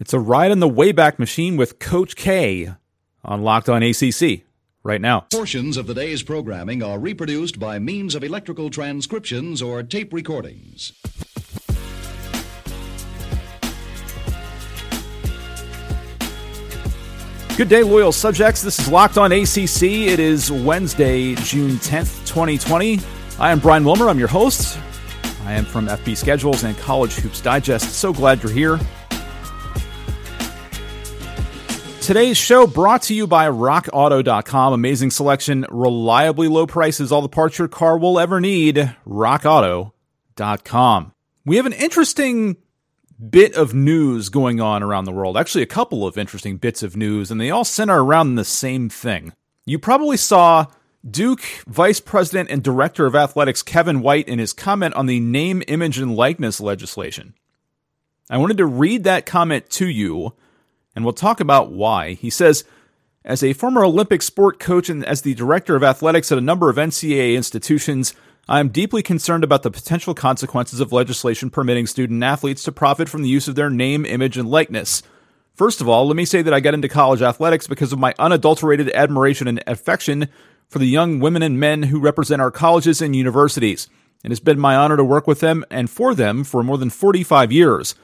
It's a ride in the Wayback Machine with Coach K on Locked On ACC right now. Portions of the day's programming are reproduced by means of electrical transcriptions or tape recordings. Good day, loyal subjects. This is Locked On ACC. It is Wednesday, June 10th, 2020. I am Brian Wilmer. I'm your host. I am from FB Schedules and College Hoops Digest. So glad you're here. Today's show brought to you by RockAuto.com. Amazing selection, reliably low prices, all the parts your car will ever need. RockAuto.com. We have an interesting bit of news going on around the world. Actually, a couple of interesting bits of news, and they all center around the same thing. You probably saw Duke Vice President and Director of Athletics Kevin White in his comment on the name, image, and likeness legislation. I wanted to read that comment to you, and we'll talk about why. He says, as a former Olympic sport coach and as the director of athletics at a number of NCAA institutions, I am deeply concerned about the potential consequences of legislation permitting student athletes to profit from the use of their name, image, and likeness. First of all, let me say that I got into college athletics because of my unadulterated admiration and affection for the young women and men who represent our colleges and universities. It has been my honor to work with them and for them for more than 45 years.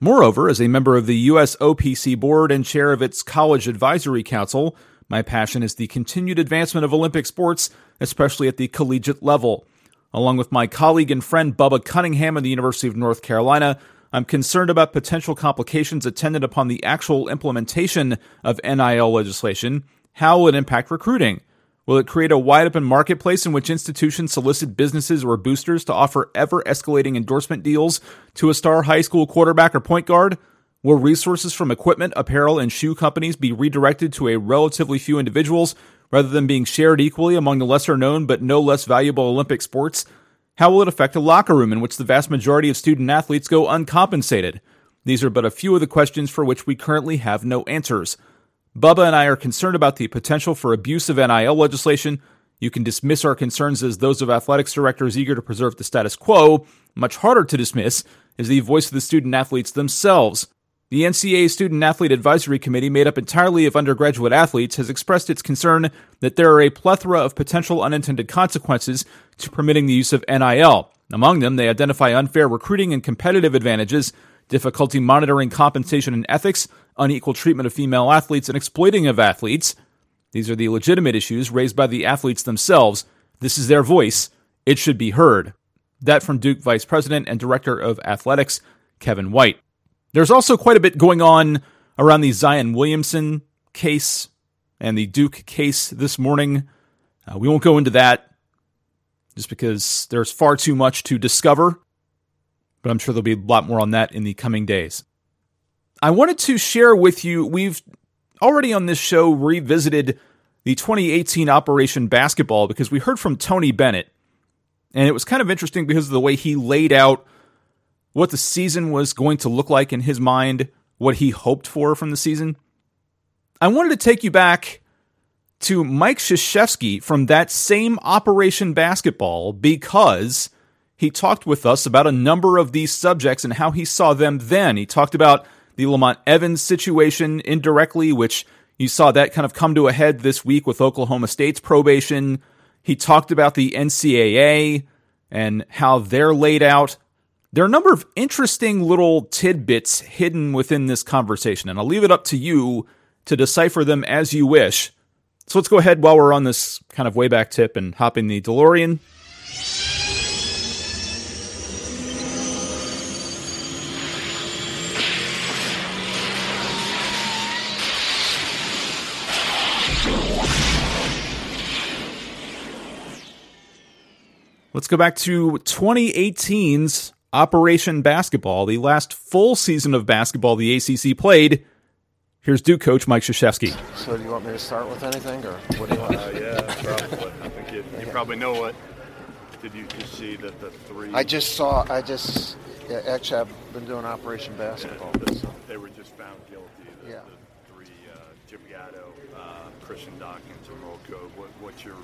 Moreover, as a member of the U.S. OPC board and chair of its College Advisory Council, my passion is the continued advancement of Olympic sports, especially at the collegiate level. Along with my colleague and friend Bubba Cunningham of the University of North Carolina, I'm concerned about potential complications attendant upon the actual implementation of NIL legislation. How will it impact recruiting? Will it create a wide open marketplace in which institutions solicit businesses or boosters to offer ever escalating endorsement deals to a star high school quarterback or point guard? Will resources from equipment, apparel, and shoe companies be redirected to a relatively few individuals rather than being shared equally among the lesser known but no less valuable Olympic sports? How will it affect a locker room in which the vast majority of student athletes go uncompensated? These are but a few of the questions for which we currently have no answers. Bubba and I are concerned about the potential for abuse of NIL legislation. You can dismiss our concerns as those of athletics directors eager to preserve the status quo. Much harder to dismiss is the voice of the student athletes themselves. The NCAA Student Athlete Advisory Committee, made up entirely of undergraduate athletes, has expressed its concern that there are a plethora of potential unintended consequences to permitting the use of NIL. Among them, they identify unfair recruiting and competitive advantages, difficulty monitoring compensation and ethics, unequal treatment of female athletes, and exploiting of athletes. These are the legitimate issues raised by the athletes themselves. This is their voice. It should be heard. That from Duke Vice President and Director of Athletics, Kevin White. There's also quite a bit going on around the Zion Williamson case and the Duke case this morning. Uh, we won't go into that just because there's far too much to discover, but I'm sure there'll be a lot more on that in the coming days. I wanted to share with you, we've already on this show revisited the 2018 Operation Basketball because we heard from Tony Bennett. And it was kind of interesting because of the way he laid out what the season was going to look like in his mind, what he hoped for from the season. I wanted to take you back to Mike Krzyzewski from that same Operation Basketball because he talked with us about a number of these subjects and how he saw them then. He talked about the Lamont Evans situation indirectly, which you saw that kind of come to a head this week with Oklahoma State's probation. He talked about the NCAA and how they're laid out. There are a number of interesting little tidbits hidden within this conversation, and I'll leave it up to you to decipher them as you wish. So let's go ahead while we're on this kind of way back tip and hop in the DeLorean. Let's go back to 2018's Operation Basketball, the last full season of basketball the ACC played. Here's Duke coach Mike Krzyzewski. So, do you want me to start with anything, or what do you want? Uh, yeah, probably. I think you, you probably know what. Did you just see that the three? I just saw. I just yeah, actually I've been doing Operation Basketball. Yeah, this, they were just found guilty. The, Yeah. the three: uh, Jim Gatto, uh, Christian Dawkins, and Merl Code. What, what's your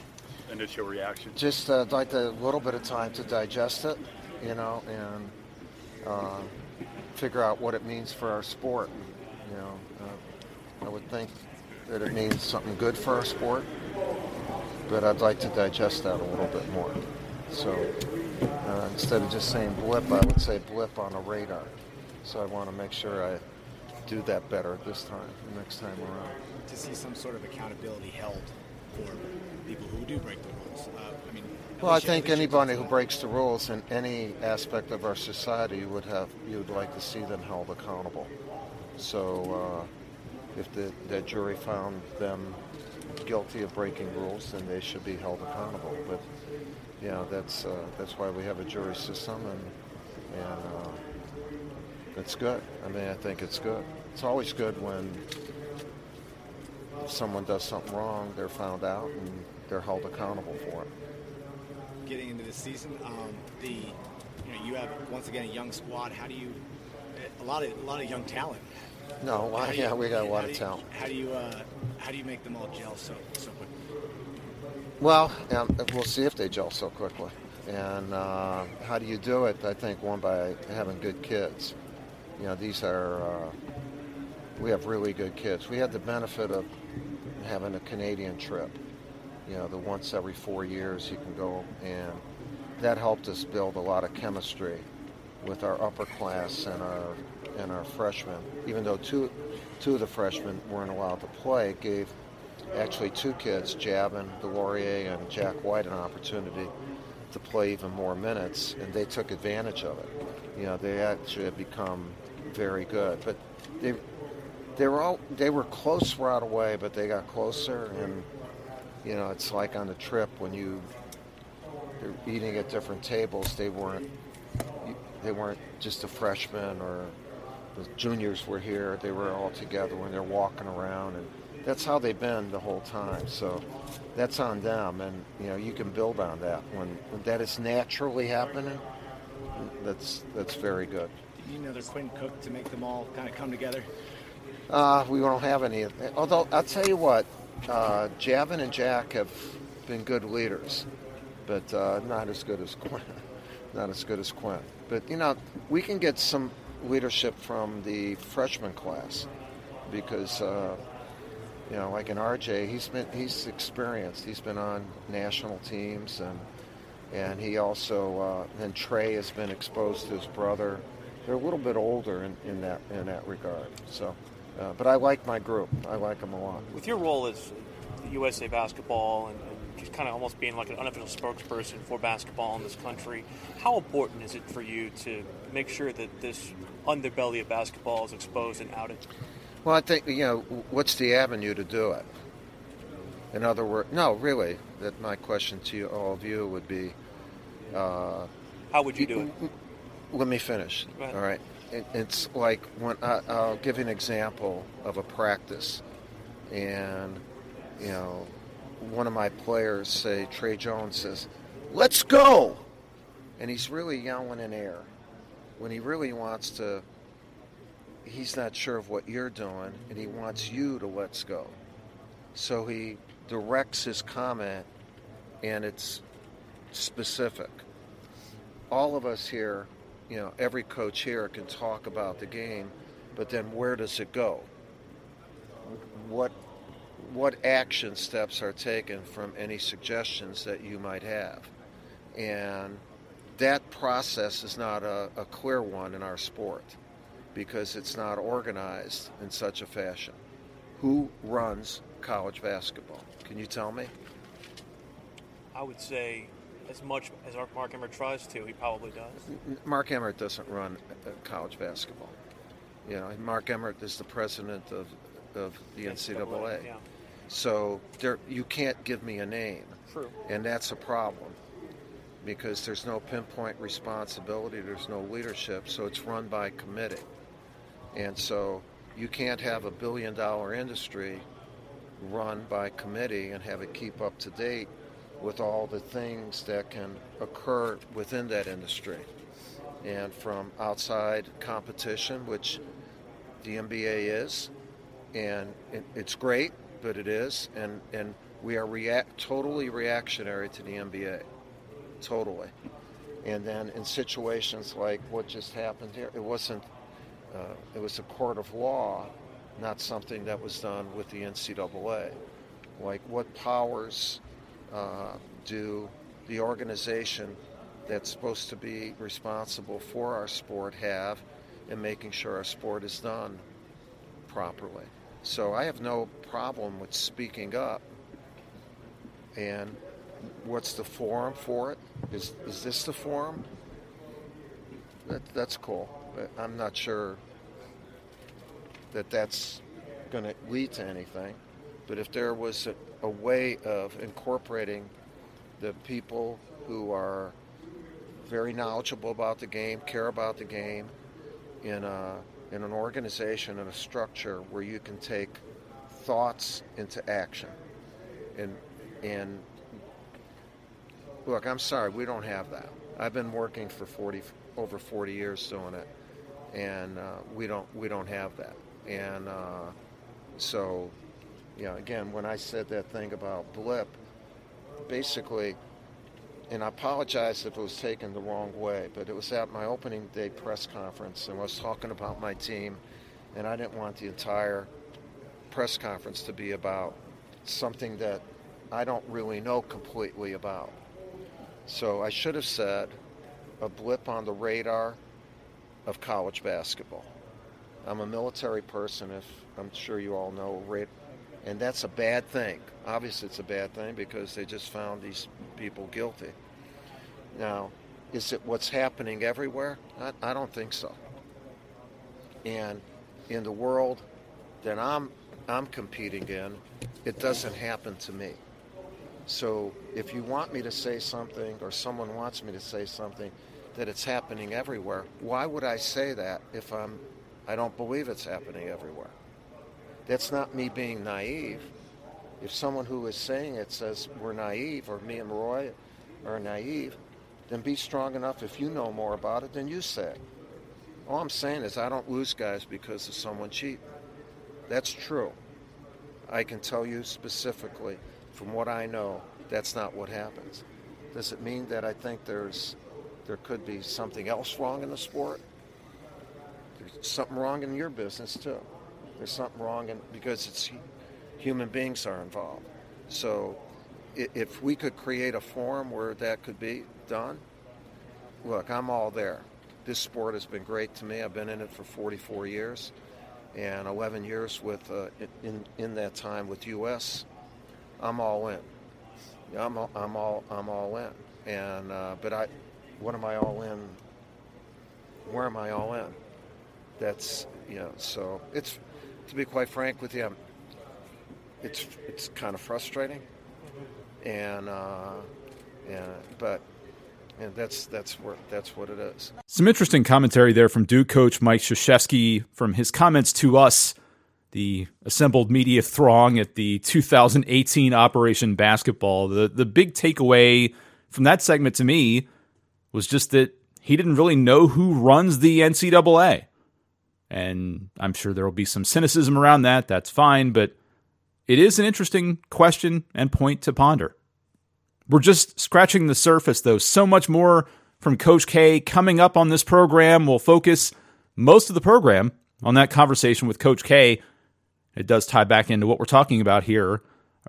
initial reaction? Just uh, like a little bit of time to digest it, you know, and uh, figure out what it means for our sport. You know, uh, I would think that it means something good for our sport, but I'd like to digest that a little bit more. So uh, instead of just saying blip, I would say blip on a radar. So I want to make sure I do that better this time, next time around. To see some sort of accountability held for people who do break the rules. Uh, I mean, well, I think at least you anybody who breaks the rules in any aspect of our society would have you would like to see them held accountable. So uh, if the, the jury found them guilty of breaking rules, then they should be held accountable. But yeah, that's uh, that's why we have a jury system, and and uh, it's good. I mean, I think it's good. It's always good when someone does something wrong, they're found out and they're held accountable for it. getting into the season. Um, the you know you have once again a young squad. How do you a lot of a lot of young talent? No, you- yeah, we got a lot of you- talent. How do you uh, how do you make them all gel so so quickly? Well, um, we'll see if they gel so quickly. And uh, how do you do it? I think one by having good kids. You know, these are uh, we have really good kids. We had the benefit of having a Canadian trip. You know, the once every four years you can go, and that helped us build a lot of chemistry with our upper class and our and our freshmen. Even though two two of the freshmen weren't allowed to play, it gave actually two kids, Javin DeLaurier and Jack White, an opportunity to play even more minutes, and they took advantage of it. You know, they actually have become very good, but they they were all they were close right away, but they got closer, and you know, it's like on the trip when you they're eating at different tables, they weren't they weren't just a freshman or the juniors were here. They were all together when they're walking around, and that's how they've been the whole time. So that's on them, and you know you can build on that when, when that is naturally happening. That's that's very good. Do you need another Quinn Cook to make them all kind of come together? Uh, we don't have any. Although I'll tell you what, uh, Javin and Jack have been good leaders, but uh, not as good as Quinn. Not as good as Quinn. But you know, we can get some leadership from the freshman class because uh, you know, like in RJ, he's been he's experienced. He's been on national teams and and he also uh, and Tre has been exposed to his brother. They're a little bit older in, in that in that regard. So, uh, but I like my group. I like them a lot. With your role as USA Basketball and, and just kind of almost being like an unofficial spokesperson for basketball in this country, how important is it for you to make sure that this underbelly of basketball is exposed and outed? Well, I think you know what's the avenue to do it. In other words, no, really, that my question to you, all of you would be, uh, How would you do it? let me finish. All right. It, it's like when I, I'll give an example of a practice, and you know, one of my players, say Tre Jones, says, "Let's go," and he's really yelling in air when he really wants to. He's not sure of what you're doing, and he wants you to let's go. So he directs his comment, and it's specific all of us here, you know, every coach here can talk about the game, but then where does it go? What what action steps are taken from any suggestions that you might have? And that process is not a, a clear one in our sport because it's not organized in such a fashion. Who runs college basketball? Can you tell me? I would say, as much as Mark Emmert tries to, he probably does. Mark Emmert doesn't run uh, college basketball. You know, Mark Emmert is the president of, of the NCAA. Yeah, So there, you can't give me a name, true. and that's a problem because there's no pinpoint responsibility, there's no leadership, so it's run by committee. And so you can't have a billion dollar industry run by committee and have it keep up to date with all the things that can occur within that industry. And from outside competition, which the NBA is, and it, it's great, but it is, and, and we are react, totally reactionary to the NBA, totally. And then in situations like what just happened here, it wasn't, uh, it was a court of law, not something that was done with the NCAA. Like, what powers uh, do the organization that's supposed to be responsible for our sport have in making sure our sport is done properly? So I have no problem with speaking up. And what's the forum for it? Is is this the forum? That, that's cool. I'm not sure that that's going to lead to anything. But if there was a, a way of incorporating the people who are very knowledgeable about the game, care about the game, in a in an organization and a structure where you can take thoughts into action. And and look, I'm sorry, we don't have that. I've been working for 40 over 40 years doing it, and uh, we don't we don't have that. And uh, so, you know, again, when I said that thing about blip, basically and I apologize if it was taken the wrong way, but it was at my opening day press conference, and I was talking about my team, and I didn't want the entire press conference to be about something that I don't really know completely about. So I should have said a blip on the radar of college basketball. I'm a military person, if I'm sure you all know, and that's a bad thing. Obviously, it's a bad thing because they just found these people guilty. Now, is it what's happening everywhere? I, I don't think so. And in the world that I'm I'm competing in, it doesn't happen to me. So if you want me to say something or someone wants me to say something that it's happening everywhere, why would I say that if I'm I don't believe it's happening everywhere? That's not me being naive. If someone who is saying it says we're naive, or me and Roy are naive, then be strong enough if you know more about it than you say. All I'm saying is I don't lose guys because of someone cheating. That's true. I can tell you specifically from what I know, that's not what happens. Does it mean that I think there's there could be something else wrong in the sport? There's something wrong in your business too. There's something wrong in, because it's human beings are involved. So if we could create a forum where that could be done, look, I'm all there. This sport has been great to me. I've been in it for 44 years and 11 years with uh, in in that time with US. I'm all in. I'm all, I'm all I'm all in. And uh, but I, what am I all in? Where am I all in? That's you know. So it's to be quite frank with you, it's it's kind of frustrating, and uh, and but and that's that's where that's what it is. Some interesting commentary there from Duke coach Mike Krzyzewski from his comments to us, the assembled media throng at the 2018 Operation Basketball. The the big takeaway from that segment to me was just that he didn't really know who runs the NCAA. And I'm sure there will be some cynicism around that. That's fine. But it is an interesting question and point to ponder. We're just scratching the surface, though. So much more from Coach K coming up on this program. We'll focus most of the program on that conversation with Coach K. It does tie back into what we're talking about here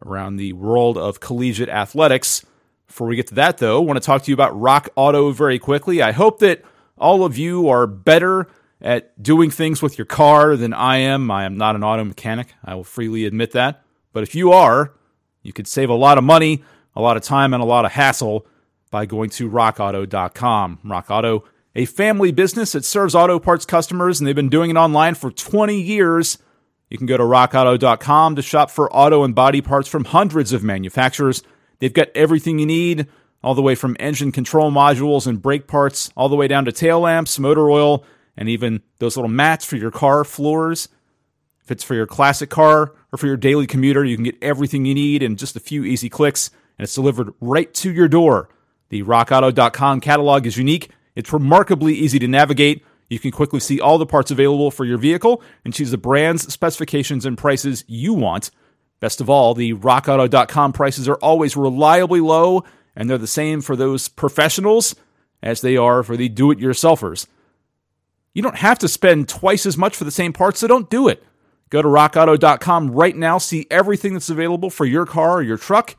around the world of collegiate athletics. Before we get to that, though, I want to talk to you about Rock Auto very quickly. I hope that all of you are better at doing things with your car than I am. I am not an auto mechanic. I will freely admit that. But if you are, you could save a lot of money, a lot of time, and a lot of hassle by going to rockauto.com. Rock Auto, a family business that serves auto parts customers, and they've been doing it online for 20 years. You can go to rockauto.com to shop for auto and body parts from hundreds of manufacturers. They've got everything you need, all the way from engine control modules and brake parts, all the way down to tail lamps, motor oil, and even those little mats for your car floors. If it's for your classic car or for your daily commuter, you can get everything you need in just a few easy clicks, and it's delivered right to your door. The rockauto.com catalog is unique. It's remarkably easy to navigate. You can quickly see all the parts available for your vehicle and choose the brands, specifications, and prices you want. Best of all, the rockauto.com prices are always reliably low, and they're the same for those professionals as they are for the do it yourselfers. You don't have to spend twice as much for the same parts, so don't do it. Go to rockauto.com right now, see everything that's available for your car or your truck.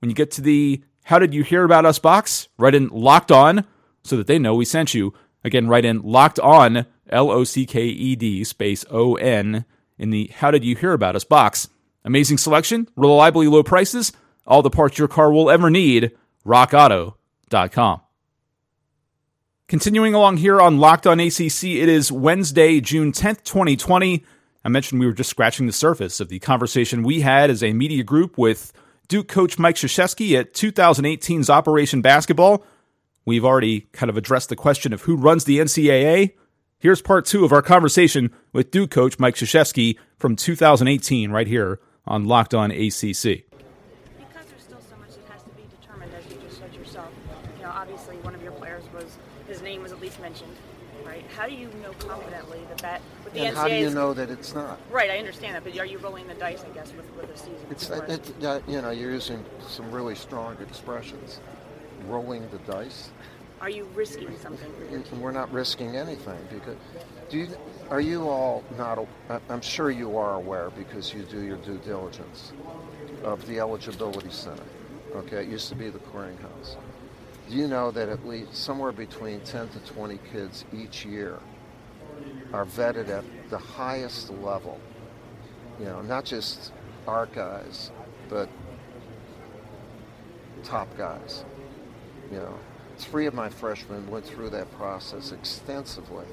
When you get to the How Did You Hear About Us box, write in Locked On so that they know we sent you. Again, write in Locked On, L O C K E D, space O N, in the How Did You Hear About Us box. Amazing selection, reliably low prices, all the parts your car will ever need. RockAuto.com. Continuing along here on Locked On ACC, it is Wednesday, June 10th, 2020. I mentioned we were just scratching the surface of the conversation we had as a media group with Duke coach Mike Krzyzewski at 2018's Operation Basketball. We've already kind of addressed the question of who runs the NCAA. Here's part two of our conversation with Duke coach Mike Krzyzewski from 2018 right here on Locked On ACC. Because there's still so much that has to be determined, as you just said yourself. You know, obviously one of your players was his name was at least mentioned, right? How do you know confidently that that with the And NCAA how do you know that it's not? Right, I understand that, but are you rolling the dice? I guess with with the season. It's it, uh, you know you're using some really strong expressions. Rolling the dice. Are you risking something for your And team? We're not risking anything because do you, are you all not? I'm sure you are aware because you do your due diligence of the eligibility center. Okay, it used to be the clearinghouse. Do you know that at least somewhere between 10 to 20 kids each year are vetted at the highest level? You know, not just our guys, but top guys. You know, three of my freshmen went through that process extensively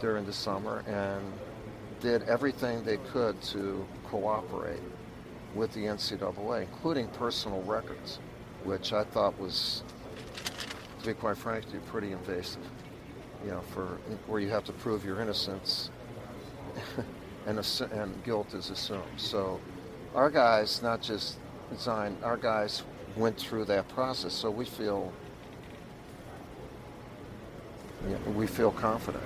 during the summer and did everything they could to cooperate with the NCAA, including personal records, which I thought was, to be quite frank, pretty invasive. You know, for where you have to prove your innocence and, and guilt is assumed. So our guys not just resigned, our guys went through that process. So we feel yeah, we feel confident.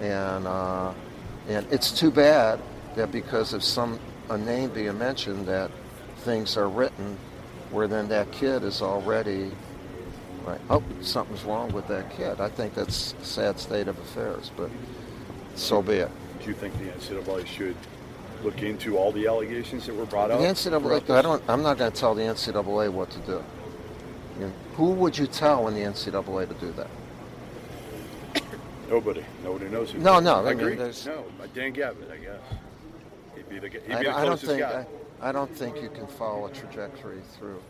And uh, and it's too bad that because of some a name being mentioned that things are written where then that kid is already right. Oh, something's wrong with that kid. I think that's a sad state of affairs, but so be it. Do you think the NCAA should look into all the allegations that were brought The up? NCAA, I don't. I'm not going to tell the NCAA what to do. You know, who would you tell in the NCAA to do that? Nobody. Nobody knows who. No, no, I I mean, agree. there's- no, Dan Gavitt, I guess. He'd be the, he'd be I, the I don't think guy. I, I don't think you can follow a trajectory through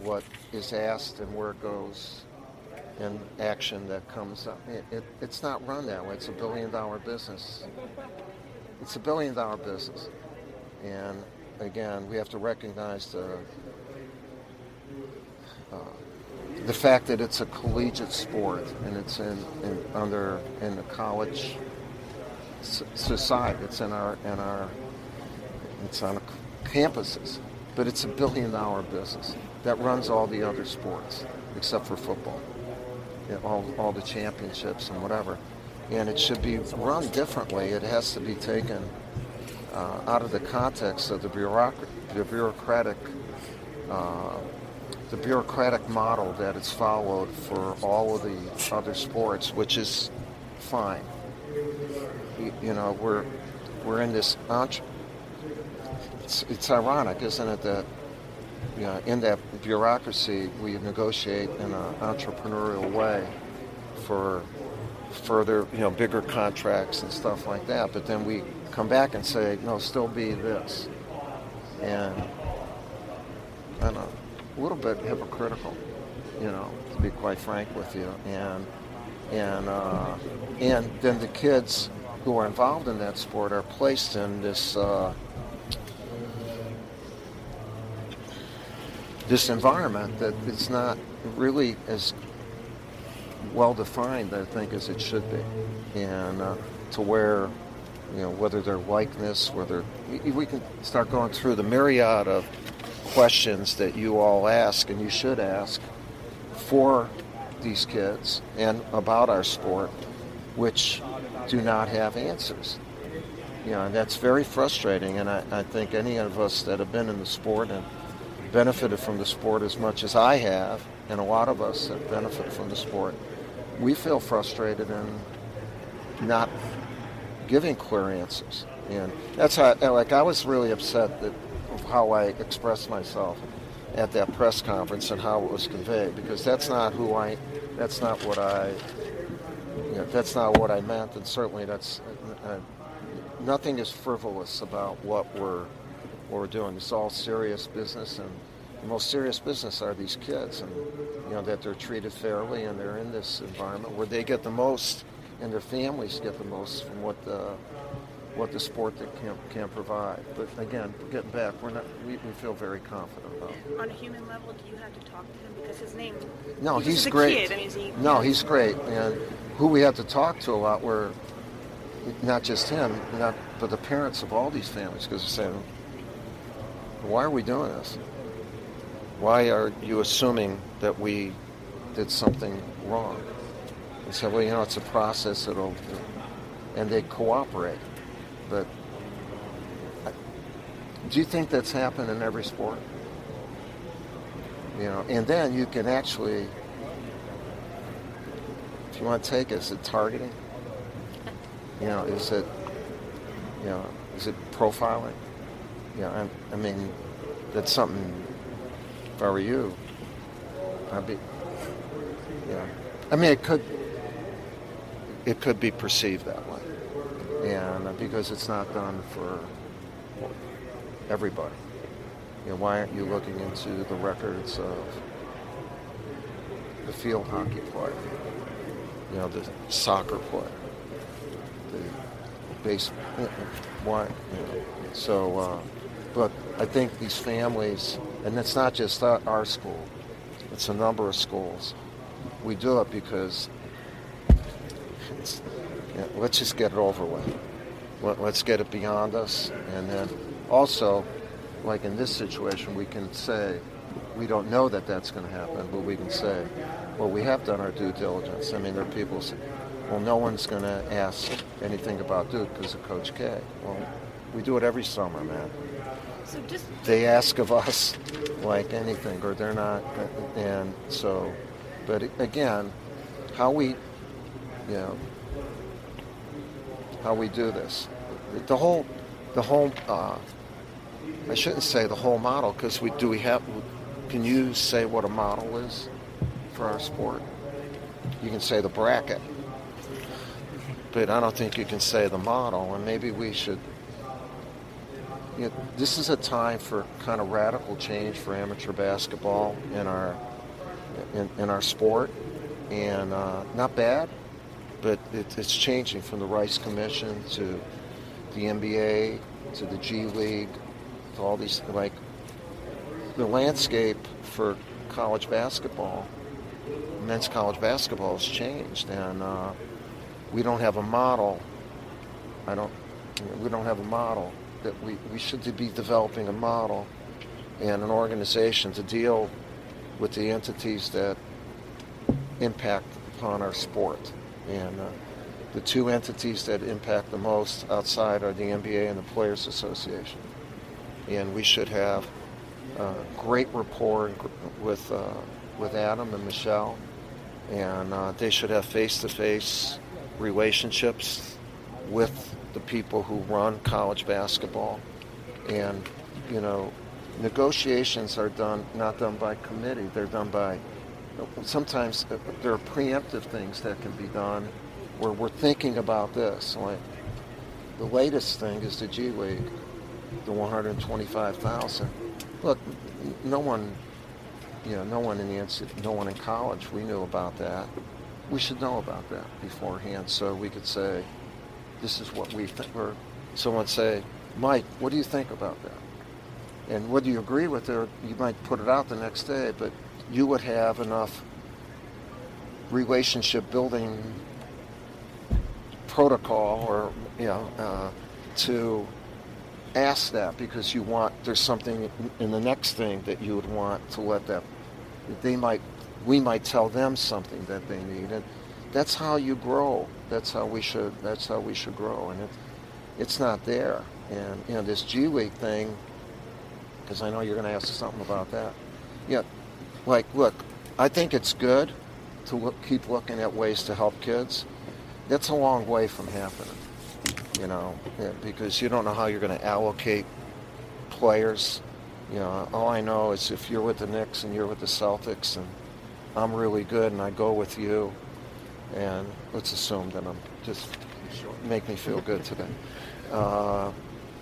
what is asked and where it goes and action that comes up. It, it, it's not run that way. It's a billion dollar business. It's a billion dollar business. And again, we have to recognize the uh, the fact that it's a collegiate sport and it's in, in under in the college society. It's in our in our it's on campuses, but it's a billion dollar business that runs all the other sports except for football, all all the championships and whatever. And it should be run differently. It has to be taken uh, out of the context of the bureaucratic, the bureaucratic, uh, the bureaucratic model that is followed for all of the other sports, which is fine. You, you know, we're we're in this. Entre- it's, it's ironic, isn't it, that you know, in that bureaucracy we negotiate in an entrepreneurial way for further, you know, bigger contracts and stuff like that. But then we come back and say, no, still be this, and I don't a little bit hypocritical, you know, to be quite frank with you, and and uh, and then the kids who are involved in that sport are placed in this. Uh, this environment that it's not really as well defined, I think, as it should be, and uh, to where you know whether their likeness, whether we- can start going through the myriad of questions that you all ask and you should ask for these kids and about our sport, which do not have answers. You know, and that's very frustrating. And I, I think any of us that have been in the sport and benefited from the sport as much as I have, and a lot of us that benefit from the sport, we feel frustrated in not giving clear answers. And that's how, like, I was really upset that how I expressed myself at that press conference and how it was conveyed because that's not who I, that's not what I, you know, that's not what I meant, and certainly that's uh, nothing is frivolous about what we're what we're doing. It's all serious business, and the most serious business are these kids, and you know that they're treated fairly and they're in this environment where they get the most, and their families get the most from what the what the sport that can, can provide. But again, getting back, we're not. We, we feel very confident about. It. On a human level, do you have to talk to him because his name? No, he's, he's great. Kid. I mean, he, no, he's great, and who we had to talk to a lot were not just him, not but the parents of all these families, because they're saying, "Why are we doing this? Why are you assuming that we did something wrong?" They said, "Well, you know, it's a process. It'll," and they cooperate. But do you think that's happened in every sport? You know, and then you can actually, if you want to take it, is it targeting? You know, is it, you know, is it profiling? Know, I, I mean, that's something. If I were you, I'd be, Yeah, I mean, it could, it could be perceived that way and because it's not done for everybody. You know, why aren't you looking into the records of the field hockey player, you know, the soccer player, the base, why, you know, so, uh, but I think these families, and it's not just our school, it's a number of schools. We do it because it's, yeah, let's just get it over with. Let, let's get it beyond us. And then also, like in this situation, we can say, we don't know that that's going to happen, but we can say, well, we have done our due diligence. I mean, there are people say, well, no one's going to ask anything about Duke because of Coach K. Well, we do it every summer, man. So just they ask of us like anything, or they're not, and so. But again, how we, you know, how we do this. The whole, the whole. Uh, I shouldn't say the whole model because we do we have. Can you say what a model is for our sport? You can say the bracket, but I don't think you can say the model. And maybe we should. You know, this is a time for kind of radical change for amateur basketball in our in, in our sport, and uh, not bad but it, it's changing from the Rice Commission to the NBA to the G League to all these like the landscape for college basketball, men's college basketball has changed, and uh, we don't have a model. I don't. We don't have a model that we we should be developing a model and an organization to deal with the entities that impact upon our sport. And uh, the two entities that impact the most outside are the NBA and the Players Association. And we should have uh, great rapport with, uh, with Adam and Michele. And uh, they should have face to face relationships with the people who run college basketball. And, you know, negotiations are done not done by committee, they're done by sometimes there are preemptive things that can be done where we're thinking about this. Like the latest thing is the G League, the 125,000. Look, no one, you know, no one in the no one in college, we knew about that. We should know about that beforehand, so we could say, this is what we think. Or someone say, Mike, what do you think about that? And whether you agree with it, you might put it out the next day, but you would have enough relationship building protocol or you know uh, to ask that because you want there's something in the next thing that you would want to let them they might we might tell them something that they need and that's how you grow that's how we should that's how we should grow and it, it's not there and you know this G League thing because I know you're going to ask something about that yeah like, look, I think it's good to look, keep looking at ways to help kids. That's a long way from happening. you know, because you don't know how you're going to allocate players. You know, all I know is if you're with the Knicks and you're with the Celtics and I'm really good and I go with you, and let's assume that I'm just make me feel good today. Uh,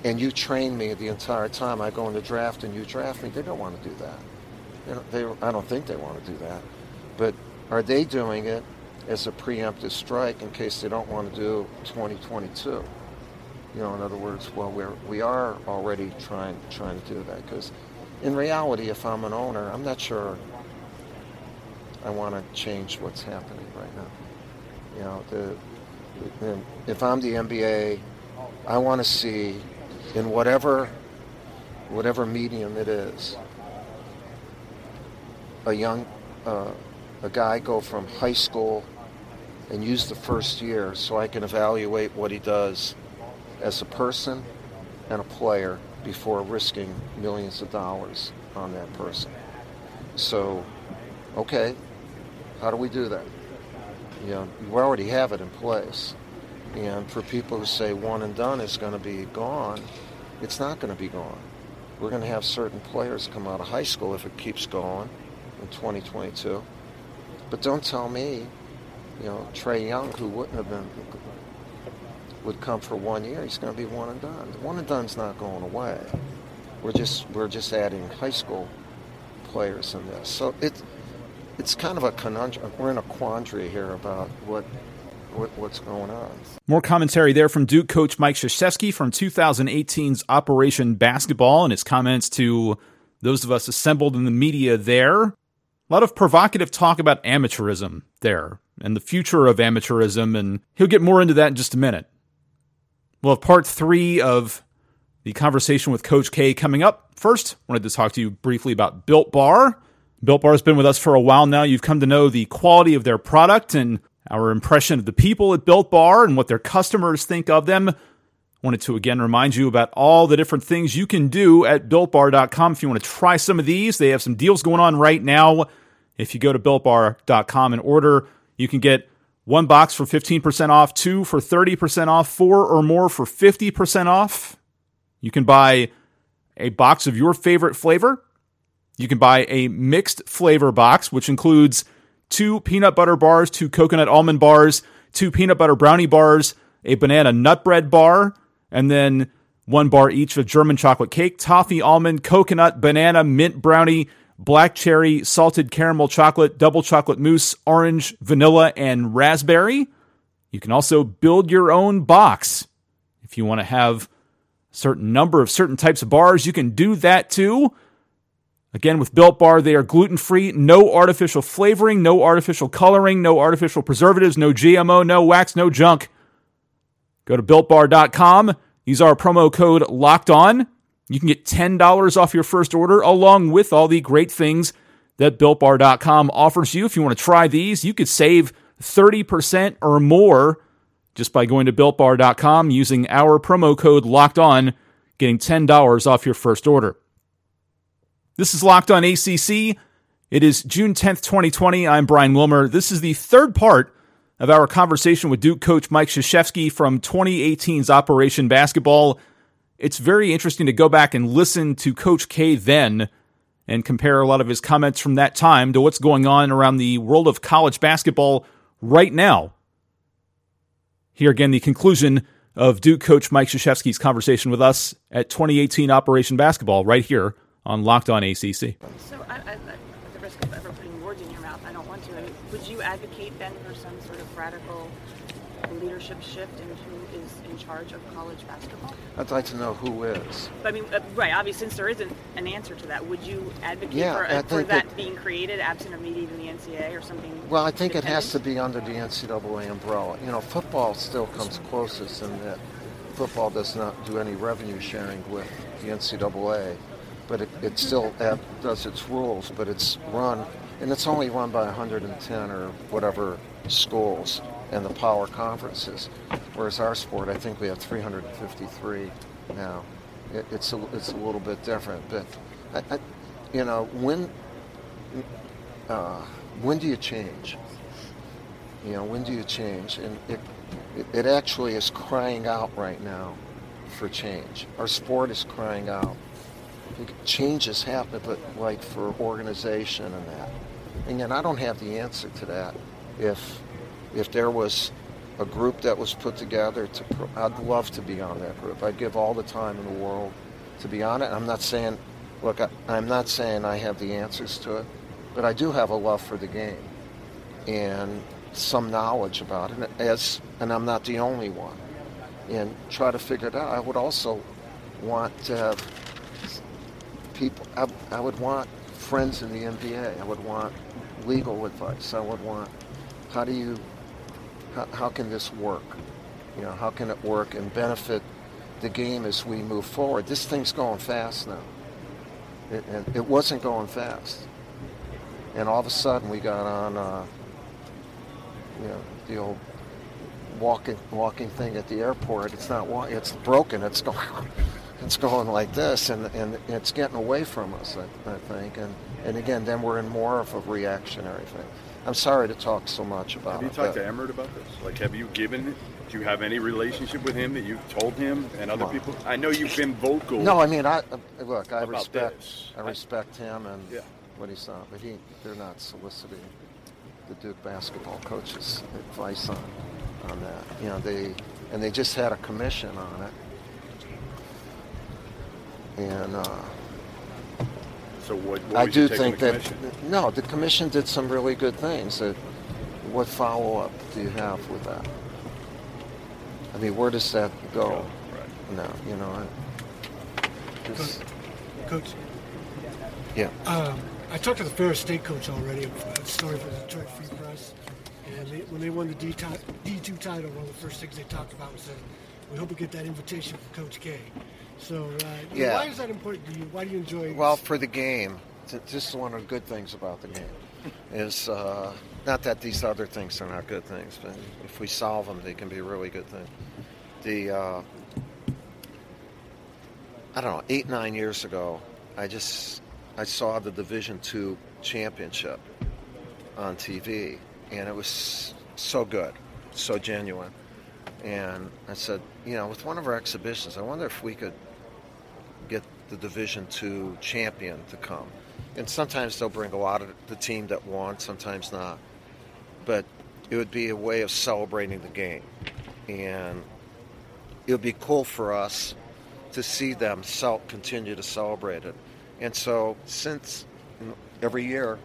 and you train me the entire time. I go in the draft and you draft me. They don't want to do that. They don't, they, I don't think they want to do that. But are they doing it as a preemptive strike in case they don't want to do 2022? You know, in other words, well, we're, we are already trying trying to do that because, in reality, if I'm an owner, I'm not sure I want to change what's happening right now. You know, the, the if I'm the NBA, I want to see in whatever whatever medium it is, a young uh, a guy go from high school and use the first year so I can evaluate what he does as a person and a player before risking millions of dollars on that person. So, okay, how do we do that? You know, we already have it in place. And for people who say one and done is going to be gone, it's not going to be gone. We're going to have certain players come out of high school if it keeps going in 2022. But don't tell me, you know, Trae Young, who wouldn't have been, would come for one year. He's going to be one and done. One and done's not going away. We're just we're just adding high school players in this. So it it's kind of a conundrum. We're in a quandary here about what what's going on. More commentary there from Duke coach Mike Krzyzewski from 2018's Operation Basketball and his comments to those of us assembled in the media there. A lot of provocative talk about amateurism there and the future of amateurism, and he'll get more into that in just a minute. We'll have part three of the conversation with Coach K coming up. First, wanted to talk to you briefly about Built Bar. Built Bar has been with us for a while now. You've come to know the quality of their product and our impression of the people at Built Bar and what their customers think of them. Wanted to again remind you about all the different things you can do at builtbar.com. If you want to try some of these, they have some deals going on right now. If you go to builtbar.com and order, you can get one box for 15% off, two for 30% off, four or more for 50% off. You can buy a box of your favorite flavor. You can buy a mixed flavor box, which includes two peanut butter bars, two coconut almond bars, two peanut butter brownie bars, a banana nut bread bar, and then one bar each of German chocolate cake, toffee almond, coconut, banana, mint brownie, black cherry, salted caramel chocolate, double chocolate mousse, orange, vanilla, and raspberry. You can also build your own box. If you want to have a certain number of certain types of bars, you can do that too. Again, with Built Bar, they are gluten free, no artificial flavoring, no artificial coloring, no artificial preservatives, no GMO, no wax, no junk. Go to builtbar.com, use our promo code locked on. You can get $10 off your first order along with all the great things that builtbar.com offers you. If you want to try these, you could save 30% or more just by going to builtbar.com using our promo code locked on, getting $10 off your first order. This is Locked on ACC. It is June 10th, 2020. I'm Brian Wilmer. This is the third part of our conversation with Duke coach Mike Krzyzewski from 2018's Operation Basketball. It's very interesting to go back and listen to Coach K then and compare a lot of his comments from that time to what's going on around the world of college basketball right now. Here again, the conclusion of Duke coach Mike Krzyzewski's conversation with us at 2018 Operation Basketball right here on Locked On ACC. So, I, I, at the risk of ever putting words in your mouth, I don't want to. I mean, would you advocate then for some sort of radical leadership shift in who is in charge of college basketball? I'd like to know who is. But, I mean, uh, right, obviously, since there isn't an answer to that, would you advocate Yeah, for, uh, for that that- being created, absent of maybe even the NCAA or something? Well, I think it has to be under the NCAA umbrella. You know, football still comes closest in that football does not do any revenue sharing with the NCAA, but it, it still does its rules, but it's run, and it's only run by 110 or whatever schools and the power conferences. Whereas our sport, I think we have 353 now. It, it's, a, it's a little bit different, but, I, I, you know, when uh, when do you change? You know, when do you change? And it, it actually is crying out right now for change. Our sport is crying out. Change happen, but like for organization and that. And yet I don't have the answer to that. If if there was a group that was put together to I'd love to be on that group. I'd give all the time in the world to be on it. I'm not saying look, I, I'm not saying I have the answers to it, but I do have a love for the game and some knowledge about it as and I'm not the only one. And try to figure it out. I would also want to have people I, I would want friends in the NBA. I would want legal advice. I would want how do you how, how can this work? You know, how can it work and benefit the game as we move forward? This thing's going fast now. It, and it wasn't going fast. And all of a sudden we got on, uh, you know, the old walking walking thing at the airport. It's not walking. It's broken. It's going. It's going like this, and, and it's getting away from us. I, I think, and and again, then we're in more of a reactionary thing. I'm sorry to talk so much about Have you it. talked to Emmert about this? Like, have you given? Do you have any relationship with him that you've told him and other people? I know you've been vocal. No, I mean, I uh, look. I respect. this. I respect him and Yeah. what he's on, but he they're not soliciting the Duke basketball coaches' advice on on that. You know, they and they just had a commission on it, and uh, So what? what I do your take on think the that no, the commission did some really good things. That what follow up do you have with that? I mean, where does that go? Right. No, you know. I, it's- Coach, yeah. um, I talked to the Ferris State coach already, a story for the Detroit Free Press. And they, when they won the D D2 title, one of the first things they talked about was that we hope we get that invitation from Coach K. So, uh, Yeah. why is that important to you? Why do you enjoy Well, for the game, th- this is one of the good things about the game. Is uh, not that these other things are not good things, but if we solve them, they can be really good things. The uh, I don't know, eight nine years ago, I just I saw the Division two championship on TV, and it was so good, so genuine. And I said, you know, with one of our exhibitions, I wonder if we could the Division two champion to come. And sometimes they'll bring a lot of the team that won, sometimes not. But it would be a way of celebrating the game. And it would be cool for us to see them continue to celebrate it. And so, since every year,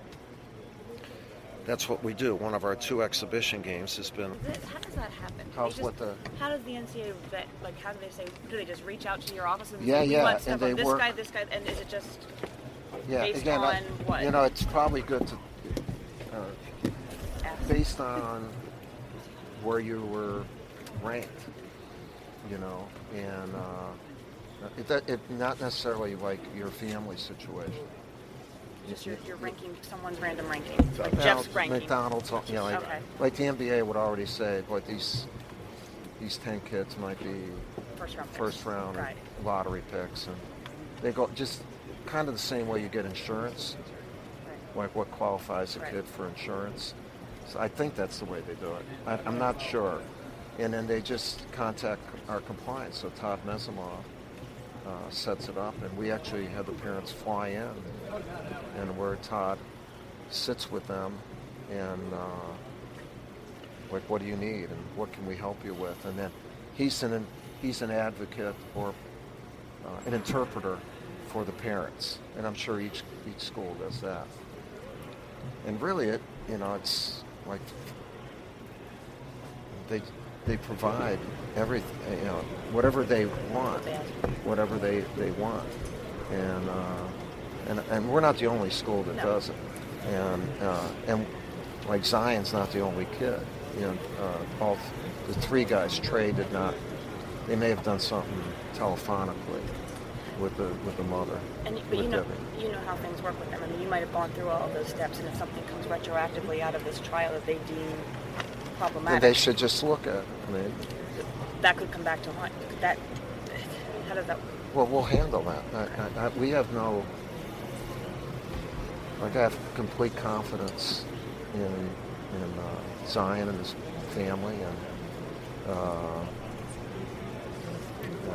that's what we do. One of our two exhibition games has been How does that happen? How's just- what the- How does the NCAA vet? Like, how do they say? Do they just reach out to your office and Yeah, say, yeah, and they this work- guy, this guy, and is it just yeah. based again, I- what? you know, it's probably good to uh, based on where you were ranked, you know, and uh, it, it not necessarily like your family situation. Just your, your ranking, someone's random ranking, like Jeff's ranking. McDonald's, uh, you know, like, Okay. like the NBA would already say, boy, these these ten kids might be First round. picks. first round Right. lottery picks, and they go just kind of the same way you get insurance, Right. like what qualifies a Right. kid for insurance. So I think that's the way they do it. I, I'm not sure. And then they just contact our compliance. So Todd Mesibov uh, sets it up, and we actually have the parents fly in, and where Todd sits with them, and uh, like, what do you need, and what can we help you with, and then he's an he's an advocate or uh, an interpreter for the parents, and I'm sure each each school does that. And really, it you know it's like they they provide everything you know whatever they want, whatever they they want, and uh, and and we're not the only school that No. does it, and uh, and like Zion's not the only kid. You know, uh, all the three guys Tre did not. They may have done something telephonically with the with the mother. And but you know, Debbie. you know how things work with them. I mean, you might have gone through all of those steps, and if something comes retroactively out of this trial that they deem Then they should just look at it. I mean, that could come back to haunt. That? How does that? well, we'll handle that. I, I, I, we have no. Like I have complete confidence in in uh, Zion and his family, and Uh, yeah.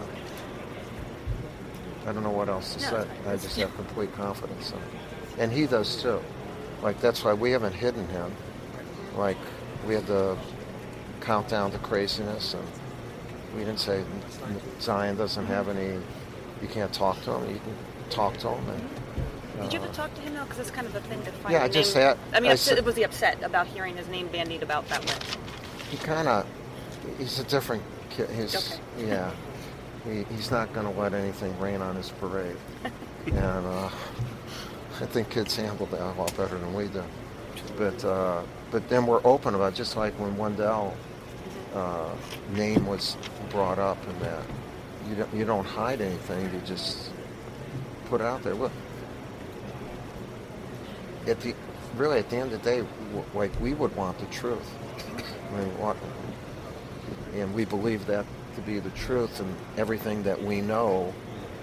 I don't know what else to No, say. I just have complete confidence in him. And he does too. Like, that's why we haven't hidden him. Like, we had the countdown to craziness, and we didn't say Zion doesn't have any, you can't talk to him. You can talk to him. And, Did you ever talk to him though? Because it's kind of the thing to find. Yeah, I just had- I mean, I upset, said- was he upset about hearing his name bandied about that way? he kind of, he's a different kid. He's, Okay. yeah. He, he's not going to let anything rain on his parade. and uh, I think kids handle that a lot better than we do. But uh, but then we're open about it, just like when Wendell uh, name was brought up and that you don't, you don't hide anything. You just put it out there. Look, at the really at the end of the day, w- like we would want the truth. I mean, what, and we believe that to be the truth, and everything that we know,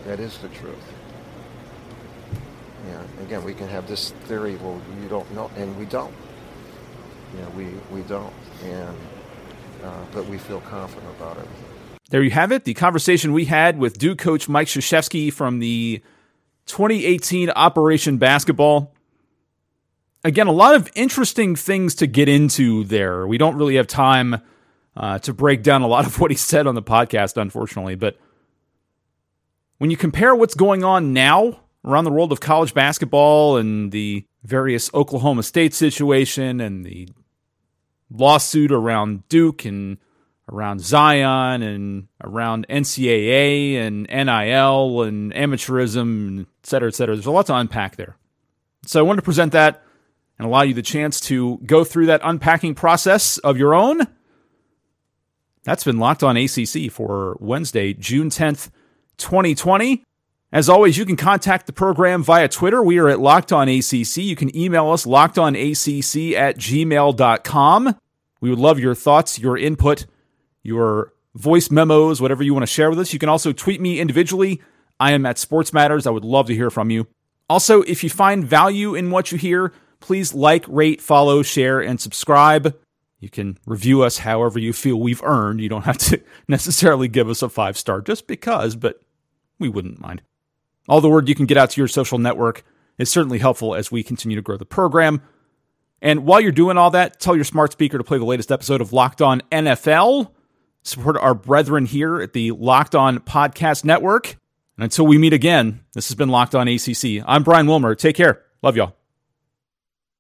that is the truth. Yeah. Again, we can have this theory. Well, you don't know, and we don't. Yeah, we we don't, and uh, but we feel confident about it. There you have it. The conversation we had with Duke coach Mike Krzyzewski from the 2018 Operation Basketball. Again, a lot of interesting things to get into there. We don't really have time uh, to break down a lot of what he said on the podcast, unfortunately. But when you compare what's going on now around the world of college basketball and the various Oklahoma State situation and the lawsuit around Duke and around Zion and around NCAA and NIL and amateurism, et cetera, et cetera. There's a lot to unpack there. So I wanted to present that and allow you the chance to go through that unpacking process of your own. That's been locked on ACC for Wednesday, June 10th, 2020. As always, you can contact the program via Twitter. We are at Locked On ACC. You can email us lockedonacc at gmail.com. We would love your thoughts, your input, your voice memos, whatever you want to share with us. You can also tweet me individually. I am at Sports Matters. I would love to hear from you. Also, if you find value in what you hear, please like, rate, follow, share, and subscribe. You can review us however you feel we've earned. You don't have to necessarily give us a five star just because, but we wouldn't mind. All the word you can get out to your social network is certainly helpful as we continue to grow the program. And while you're doing all that, tell your smart speaker to play the latest episode of Locked On NFL. Support our brethren here at the Locked On Podcast Network. And until we meet again, this has been Locked On ACC. I'm Brian Wilmer. Take care. Love y'all.